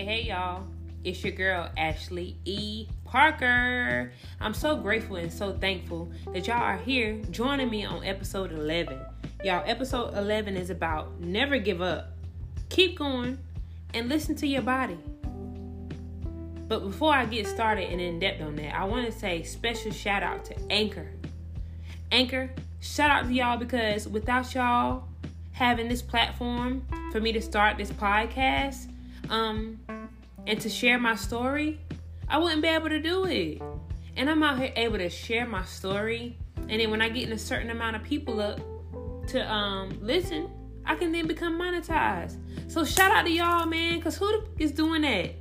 Hey, hey, y'all. It's your girl, Ashley E. Parker. I'm so grateful and so thankful that y'all are here joining me on episode 11. Y'all, episode 11 is about never give up, keep going, and listen to your body. But before I get started and in depth on that, I want to say special shout out to Anchor. Anchor, shout out to y'all because without y'all having this platform for me to start this podcast, um, and to share my story, I wouldn't be able to do it. And I'm out here able to share my story. And then when I get in a certain amount of people up to um listen, I can then become monetized. So shout out to y'all, man, cause who is doing that?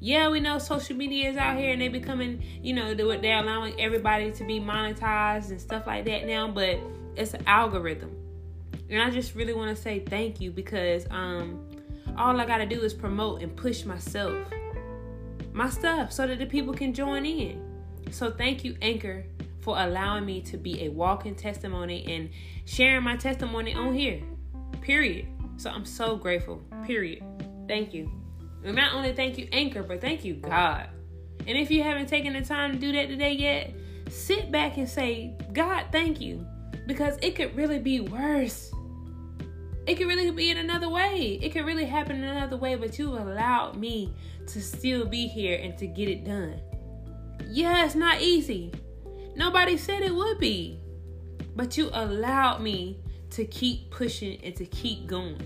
Yeah, we know social media is out here and they becoming, you know, they're allowing everybody to be monetized and stuff like that now, but it's an algorithm. And I just really want to say thank you because um all I got to do is promote and push myself, my stuff, so that the people can join in. So thank you, Anchor, for allowing me to be a walking testimony and sharing my testimony on here. Period. So I'm so grateful. Period. Thank you. And not only thank you, Anchor, but thank you, God. And if you haven't taken the time to do that today yet, sit back and say, God, thank you. Because it could really be worse. It could really be in another way. It could really happen in another way, but you allowed me to still be here and to get it done. Yeah, it's not easy. Nobody said it would be. But you allowed me to keep pushing and to keep going.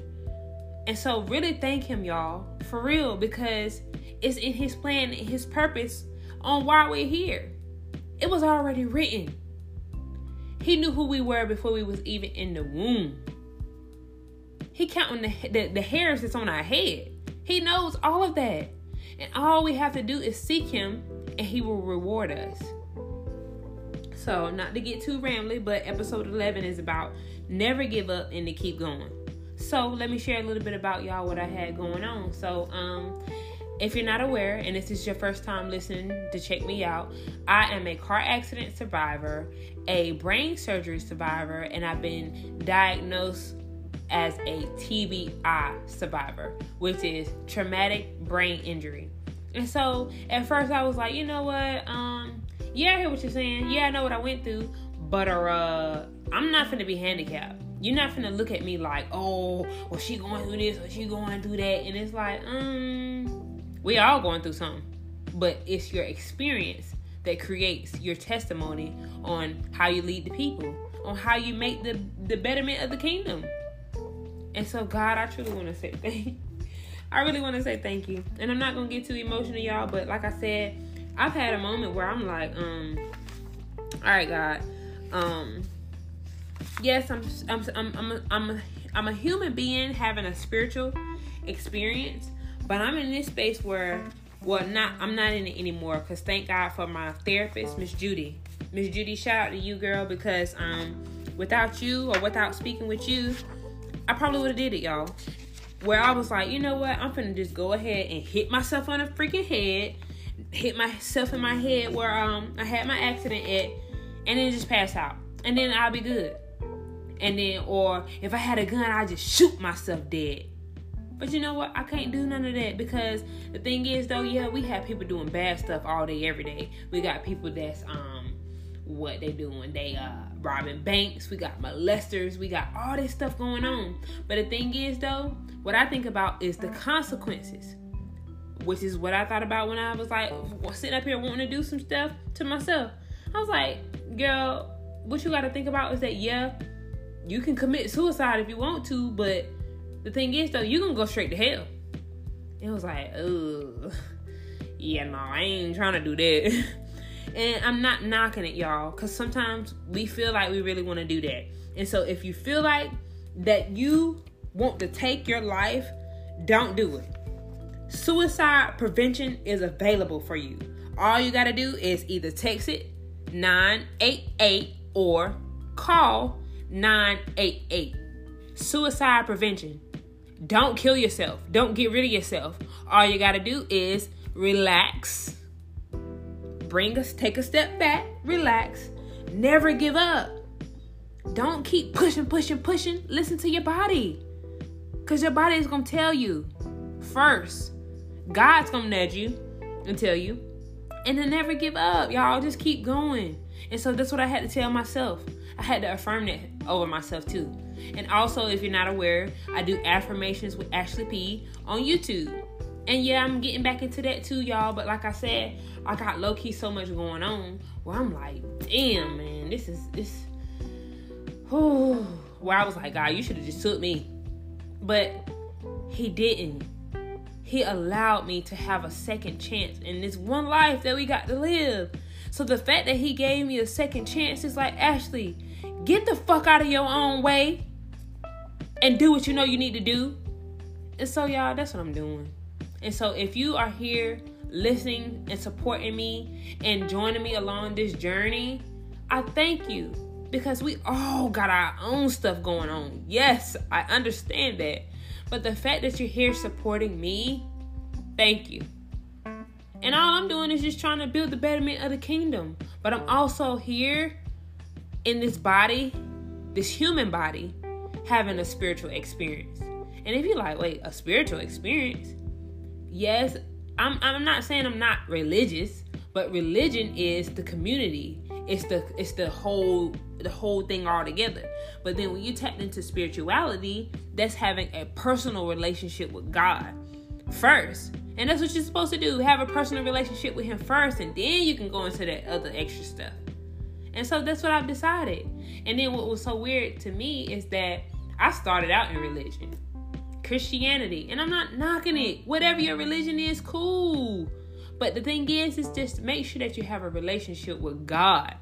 And so, really thank Him, y'all, for real, because it's in His plan and His purpose on why we're here. It was already written. He knew who we were before we was even in the womb. He counting the, the, the hairs that's on our head. He knows all of that. And all we have to do is seek him and he will reward us. So, not to get too rambly, but episode 11 is about never give up and to keep going. So, let me share a little bit about y'all what I had going on. So, um if you're not aware and this is your first time listening to check me out, I am a car accident survivor, a brain surgery survivor, and I've been diagnosed as a TBI survivor, which is traumatic brain injury. And so at first I was like, you know what? Um, yeah, I hear what you're saying. Yeah, I know what I went through, but uh, I'm not gonna be handicapped. You're not gonna look at me like, oh, well, she going through this or she going through that, and it's like, um, we all going through something, but it's your experience that creates your testimony on how you lead the people, on how you make the the betterment of the kingdom. And so, God, I truly want to say thank you. I really want to say thank you. And I'm not going to get too emotional, y'all, but like I said, I've had a moment where I'm like, um, all right, God, um, yes, I'm, I'm, I'm, I'm, a, I'm, a, I'm a human being having a spiritual experience, but I'm in this space where, well, not, I'm not in it anymore because thank God for my therapist, Miss Judy. Miss Judy, shout out to you, girl, because, um, without you or without speaking with you, I probably would have did it, y'all. Where I was like, you know what? I'm gonna just go ahead and hit myself on the freaking head, hit myself in my head where um I had my accident at, and then just pass out, and then I'll be good. And then, or if I had a gun, I just shoot myself dead. But you know what? I can't do none of that because the thing is, though, yeah, we have people doing bad stuff all day, every day. We got people that's um, what they doing? They uh robbing banks, we got molesters, we got all this stuff going on. But the thing is, though, what I think about is the consequences, which is what I thought about when I was like sitting up here wanting to do some stuff to myself. I was like, girl, what you got to think about is that, yeah, you can commit suicide if you want to, but the thing is, though, you're going to go straight to hell. It was like, ugh, yeah, no, I ain't trying to do that. And I'm not knocking it, y'all, because sometimes we feel like we really want to do that. And so if you feel like that you want to take your life, don't do it. Suicide prevention is available for you. All you got to do is either text it 988 or call 988. Suicide prevention. Don't kill yourself. Don't get rid of yourself. All you got to do is relax bring us take a step back, relax, never give up. Don't keep pushing, pushing, pushing. Listen to your body. Cause your body is gonna tell you first. God's gonna nudge you and tell you. And then never give up. Y'all just keep going. And so that's what I had to tell myself. I had to affirm that over myself too. And also, if you're not aware, I do affirmations with Ashley P on YouTube. And yeah, I'm getting back into that too, y'all. But like I said, I got low key so much going on where I'm like, damn, man, this is this. Whew, where I was like, God, you should have just took me. But He didn't. He allowed me to have a second chance in this one life that we got to live. So the fact that He gave me a second chance is like, Ashley, get the fuck out of your own way and do what you know you need to do. And so, y'all, that's what I'm doing. And so, if you are here listening and supporting me and joining me along this journey, I thank you because we all got our own stuff going on. Yes, I understand that. But the fact that you're here supporting me, thank you. And all I'm doing is just trying to build the betterment of the kingdom. But I'm also here in this body, this human body, having a spiritual experience. And if you're like, wait, a spiritual experience? Yes, I'm I'm not saying I'm not religious, but religion is the community. It's the it's the whole the whole thing all together. But then when you tap into spirituality, that's having a personal relationship with God first. And that's what you're supposed to do. Have a personal relationship with him first and then you can go into that other extra stuff. And so that's what I've decided. And then what was so weird to me is that I started out in religion. Christianity. And I'm not knocking it. Whatever your religion is, cool. But the thing is, is just make sure that you have a relationship with God,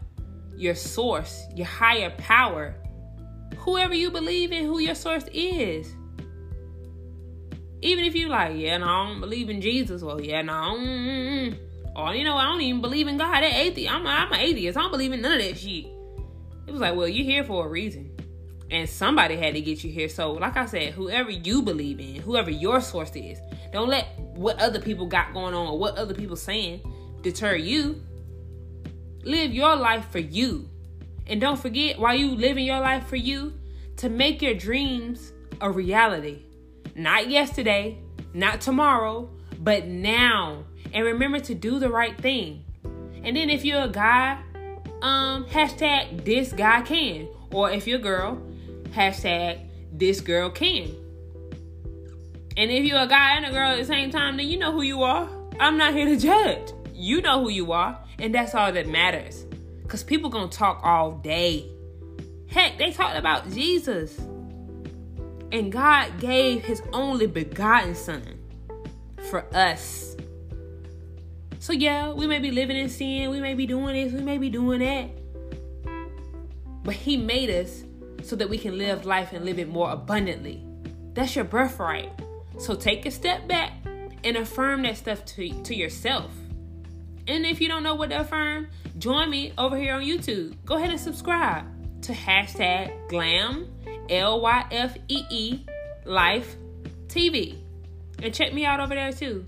your source, your higher power, whoever you believe in, who your source is. Even if you like, yeah, no, I don't believe in Jesus. Well, yeah, no, mm, mm, or you know, I don't even believe in God. That atheist. I'm, a, I'm an atheist. I don't believe in none of that shit. It was like, well, you're here for a reason and somebody had to get you here. So, like I said, whoever you believe in, whoever your source is, don't let what other people got going on or what other people saying deter you. Live your life for you. And don't forget, while you living your life for you, to make your dreams a reality. Not yesterday, not tomorrow, but now. And remember to do the right thing. And then if you're a guy, um, hashtag this guy can. Or if you're a girl, hashtag this girl can. And if you're a guy and a girl at the same time, then you know who you are. I'm not here to judge. You know who you are, and that's all that matters. Cause people gonna talk all day. Heck, they talked about Jesus. And God gave his only begotten son for us. So yeah, we may be living in sin, we may be doing this, we may be doing that. But he made us so that we can live life and live it more abundantly. That's your birthright. So take a step back and affirm that stuff to, to yourself. And if you don't know what to affirm, join me over here on YouTube. Go ahead and subscribe to hashtag glam, L Y F E E, life TV. And check me out over there too.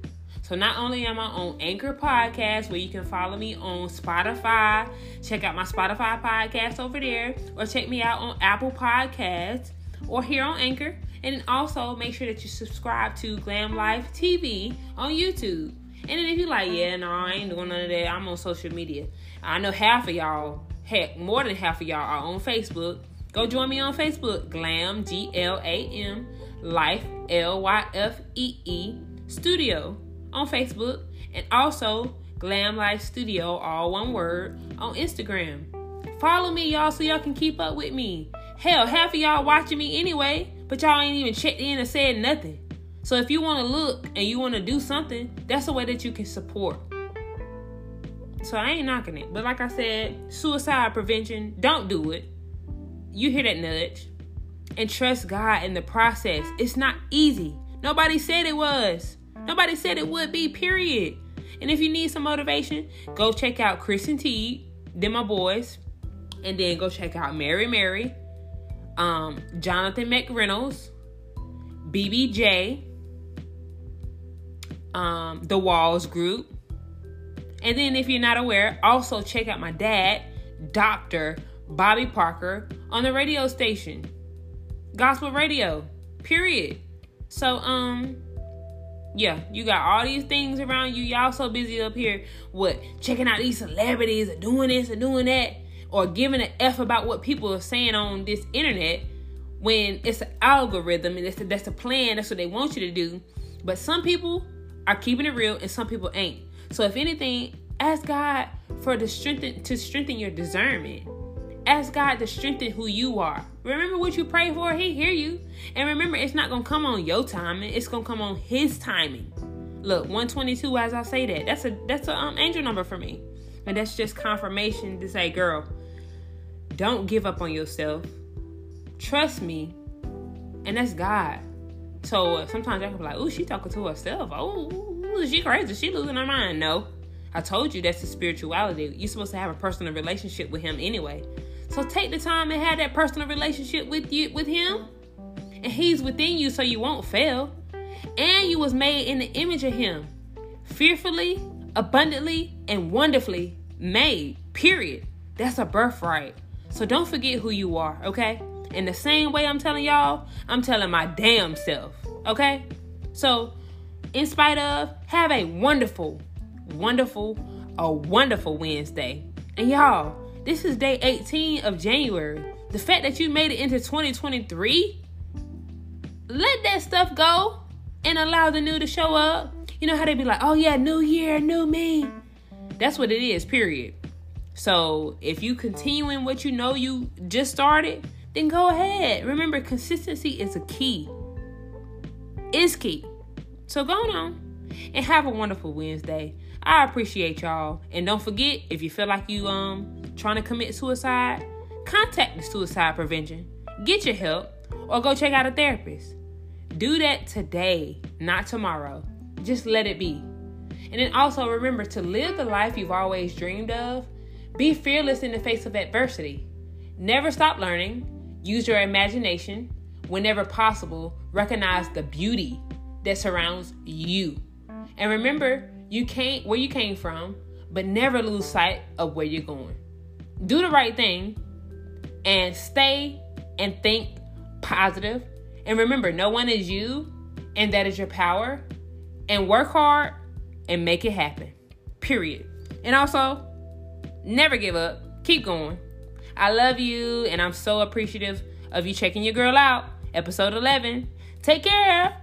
So not only am I on Anchor Podcast, where you can follow me on Spotify, check out my Spotify podcast over there, or check me out on Apple Podcasts or here on Anchor. And also make sure that you subscribe to Glam Life TV on YouTube. And then if you're like, yeah, no, I ain't doing none of that, I'm on social media. I know half of y'all, heck, more than half of y'all are on Facebook. Go join me on Facebook, Glam, G L A M, Life, L Y F E E, Studio on Facebook, and also Glam Life Studio, all one word, on Instagram. Follow me, y'all, so y'all can keep up with me. Hell, half of y'all watching me anyway, but y'all ain't even checked in and said nothing. So if you want to look and you want to do something, that's a way that you can support. So I ain't knocking it. But like I said, suicide prevention, don't do it. You hear that nudge. And trust God in the process. It's not easy. Nobody said it was. Nobody said it would be, period. And if you need some motivation, go check out Chris and T, then my boys, and then go check out Mary Mary, um, Jonathan McReynolds, BBJ, um, The Walls Group. And then if you're not aware, also check out my dad, Dr. Bobby Parker, on the radio station. Gospel radio. Period. So um Yeah, you got all these things around you. Y'all so busy up here, what checking out these celebrities and doing this and doing that, or giving an f about what people are saying on this internet when it's an algorithm and it's a, that's a plan. That's what they want you to do. But some people are keeping it real, and some people ain't. So if anything, ask God for the strength to strengthen your discernment. Ask God to strengthen who you are. Remember what you pray for, He hear you. And remember, it's not gonna come on your timing, it's gonna come on his timing. Look, 122 as I say that. That's a that's a um, angel number for me. And that's just confirmation to say, girl, don't give up on yourself. Trust me. And that's God. So uh, sometimes I can be like, oh, she talking to herself. Oh, she crazy. She losing her mind. No. I told you that's the spirituality. You're supposed to have a personal relationship with him anyway. So take the time and have that personal relationship with you with him. And he's within you so you won't fail. And you was made in the image of him. Fearfully, abundantly, and wonderfully made. Period. That's a birthright. So don't forget who you are, okay? In the same way I'm telling y'all, I'm telling my damn self, okay? So, in spite of, have a wonderful, wonderful, a wonderful Wednesday. And y'all, this is day 18 of January. The fact that you made it into 2023, let that stuff go and allow the new to show up. You know how they be like, oh yeah, new year, new me. That's what it is, period. So if you continuing what you know you just started, then go ahead. Remember, consistency is a key. Is key. So go on and have a wonderful Wednesday. I appreciate y'all. And don't forget, if you feel like you um trying to commit suicide, contact the suicide prevention. Get your help or go check out a therapist. Do that today, not tomorrow. Just let it be. And then also remember to live the life you've always dreamed of. Be fearless in the face of adversity. Never stop learning. Use your imagination. Whenever possible, recognize the beauty that surrounds you. And remember, you can't where you came from, but never lose sight of where you're going. Do the right thing and stay and think positive. And remember, no one is you, and that is your power. And work hard and make it happen. Period. And also, never give up. Keep going. I love you, and I'm so appreciative of you checking your girl out. Episode 11. Take care.